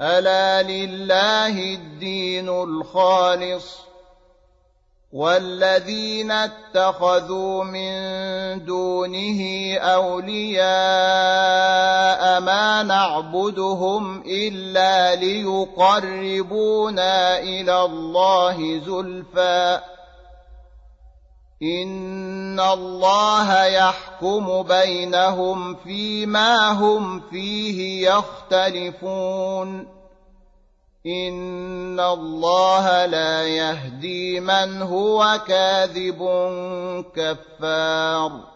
ألا لله الدين الخالص والذين اتخذوا من دونه أولياء ما نعبدهم إلا ليقربونا إلى الله زلفى ان الله يحكم بينهم فيما هم فيه يختلفون ان الله لا يهدي من هو كاذب كفار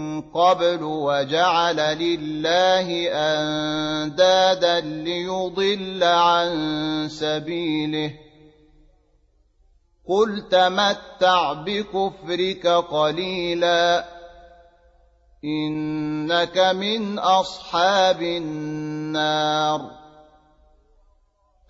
قبل وجعل لله أندادا ليضل عن سبيله. قل تمتع بكفرك قليلا إنك من أصحاب النار.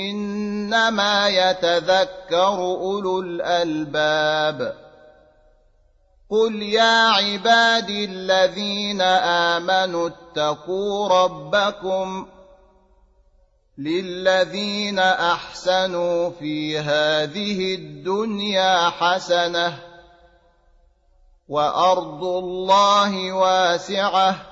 إنما يتذكر أولو الألباب. قل يا عبادي الذين آمنوا اتقوا ربكم للذين أحسنوا في هذه الدنيا حسنة وأرض الله واسعة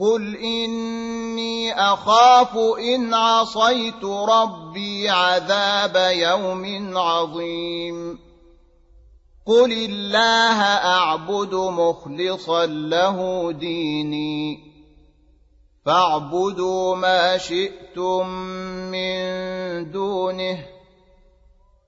قل إني أخاف إن عصيت ربي عذاب يوم عظيم قل الله أعبد مخلصا له ديني فاعبدوا ما شئتم من دونه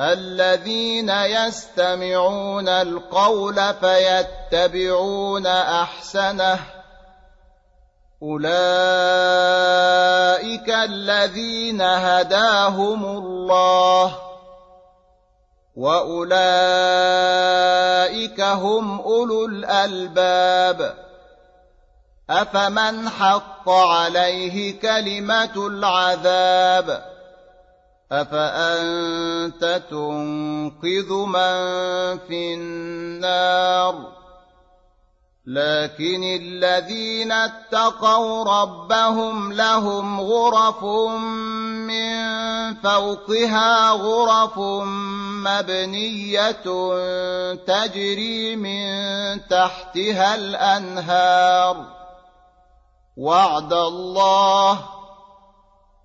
الذين يستمعون القول فيتبعون أحسنه. أولئك الذين هداهم الله. وأولئك هم أولو الألباب. أفمن حق عليه كلمة العذاب؟ أفأنت تنقذ من في النار؟ لكن الذين اتقوا ربهم لهم غرف من فوقها غرف مبنيه تجري من تحتها الانهار. وعد الله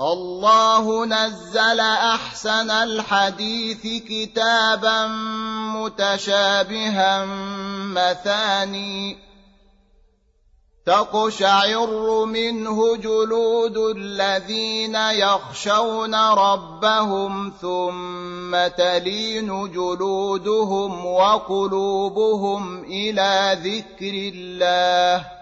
الله نزل أحسن الحديث كتابا متشابها مثاني تقشعر منه جلود الذين يخشون ربهم ثم تلين جلودهم وقلوبهم إلى ذكر الله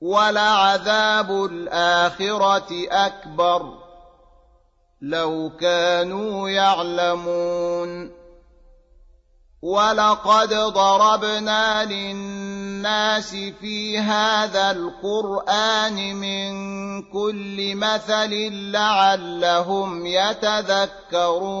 ولعذاب الآخرة أكبر. لو كانوا يعلمون. ولقد ضربنا للناس في هذا القرآن من كل مثل لعلهم يتذكرون.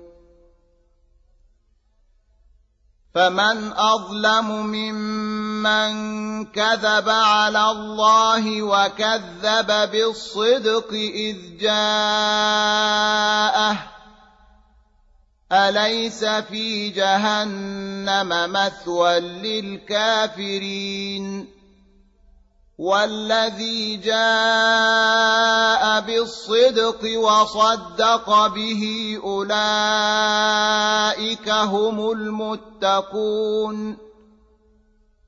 فمن أظلم ممن كذب على الله وكذب بالصدق إذ جاءه أليس في جهنم مثوى للكافرين والذي جاء بالصدق وصدق به أولئك هم المتقون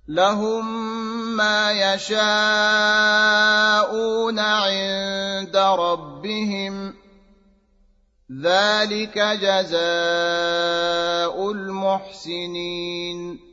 لهم ما يشاءون عند ربهم ذلك جزاء المحسنين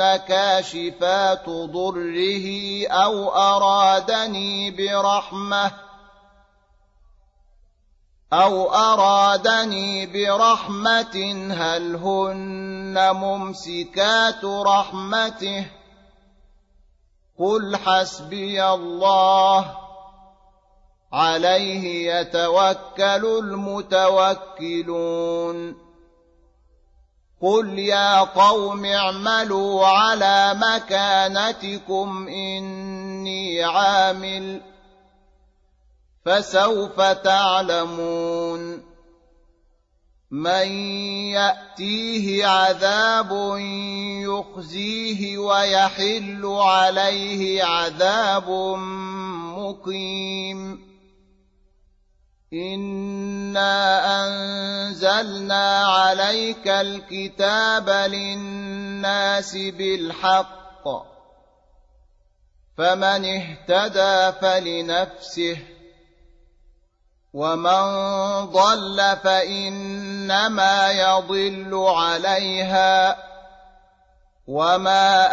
كاشفات ضره أو أرادني برحمة أو أرادني برحمة هل هن ممسكات رحمته؟ قل حسبي الله. عليه يتوكل المتوكلون. قل يا قوم اعملوا على مكانتكم اني عامل فسوف تعلمون من ياتيه عذاب يخزيه ويحل عليه عذاب مقيم انا انزلنا عليك الكتاب للناس بالحق فمن اهتدى فلنفسه ومن ضل فانما يضل عليها وما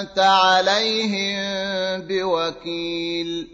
انت عليهم بوكيل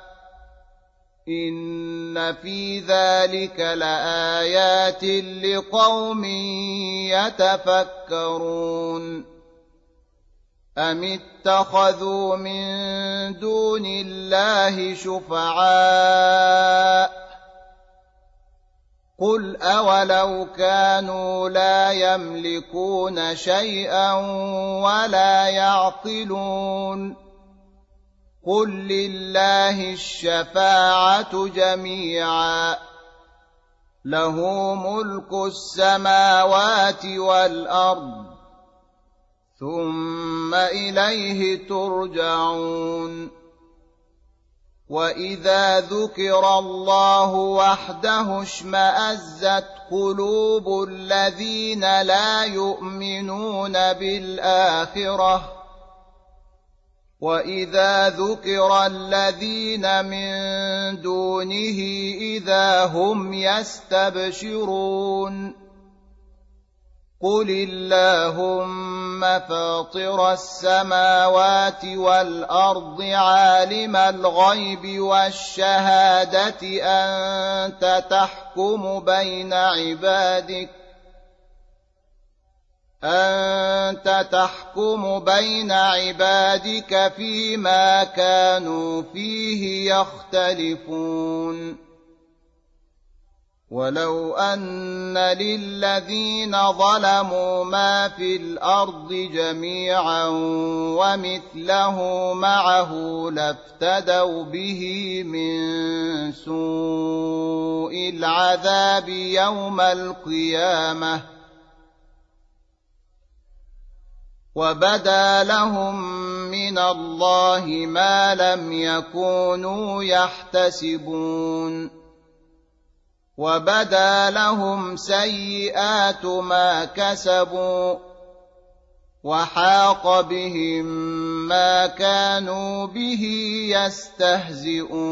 ان في ذلك لايات لقوم يتفكرون ام اتخذوا من دون الله شفعاء قل اولو كانوا لا يملكون شيئا ولا يعقلون قل لله الشفاعه جميعا له ملك السماوات والارض ثم اليه ترجعون واذا ذكر الله وحده اشمازت قلوب الذين لا يؤمنون بالاخره واذا ذكر الذين من دونه اذا هم يستبشرون قل اللهم فاطر السماوات والارض عالم الغيب والشهاده انت تحكم بين عبادك أنت تحكم بين عبادك فيما كانوا فيه يختلفون. ولو أن للذين ظلموا ما في الأرض جميعا ومثله معه لافتدوا به من سوء العذاب يوم القيامة وبدا لهم من الله ما لم يكونوا يحتسبون وبدا لهم سيئات ما كسبوا وحاق بهم ما كانوا به يستهزئون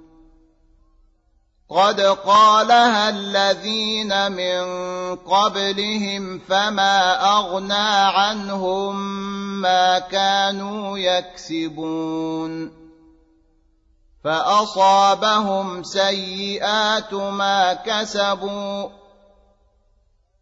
قد قالها الذين من قبلهم فما اغنى عنهم ما كانوا يكسبون فاصابهم سيئات ما كسبوا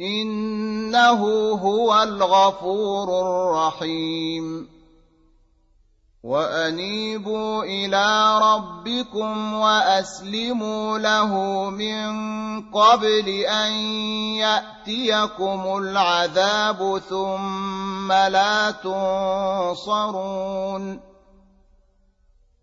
إنه هو الغفور الرحيم. وأنيبوا إلى ربكم وأسلموا له من قبل أن يأتيكم العذاب ثم لا تنصرون.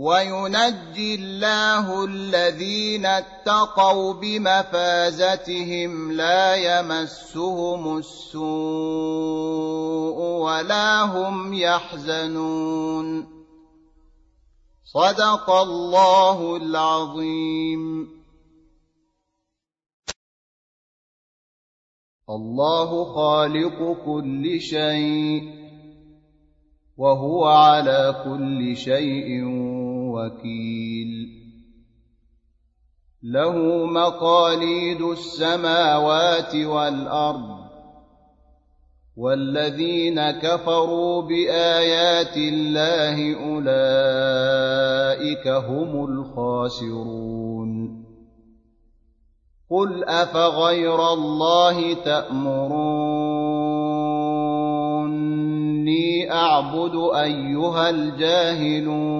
وينجي الله الذين اتقوا بمفازتهم لا يمسهم السوء ولا هم يحزنون. صدق الله العظيم. الله خالق كل شيء وهو على كل شيء وكيل. له مقاليد السماوات والأرض والذين كفروا بآيات الله أولئك هم الخاسرون. قل أفغير الله تأمروني أعبد أيها الجاهلون؟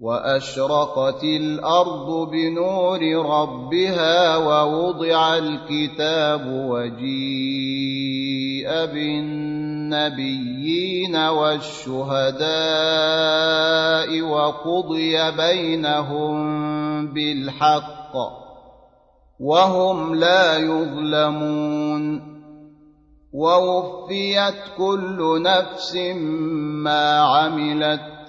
وأشرقت الأرض بنور ربها ووضع الكتاب وجيء بالنبيين والشهداء وقضي بينهم بالحق وهم لا يظلمون ووفيت كل نفس ما عملت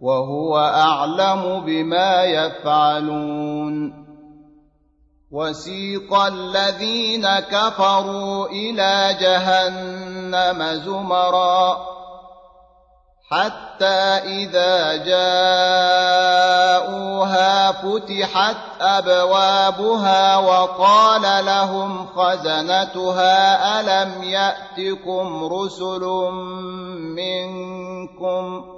وهو أعلم بما يفعلون. وسيق الذين كفروا إلى جهنم زمرا حتى إذا جاءوها فتحت أبوابها وقال لهم خزنتها ألم يأتكم رسل منكم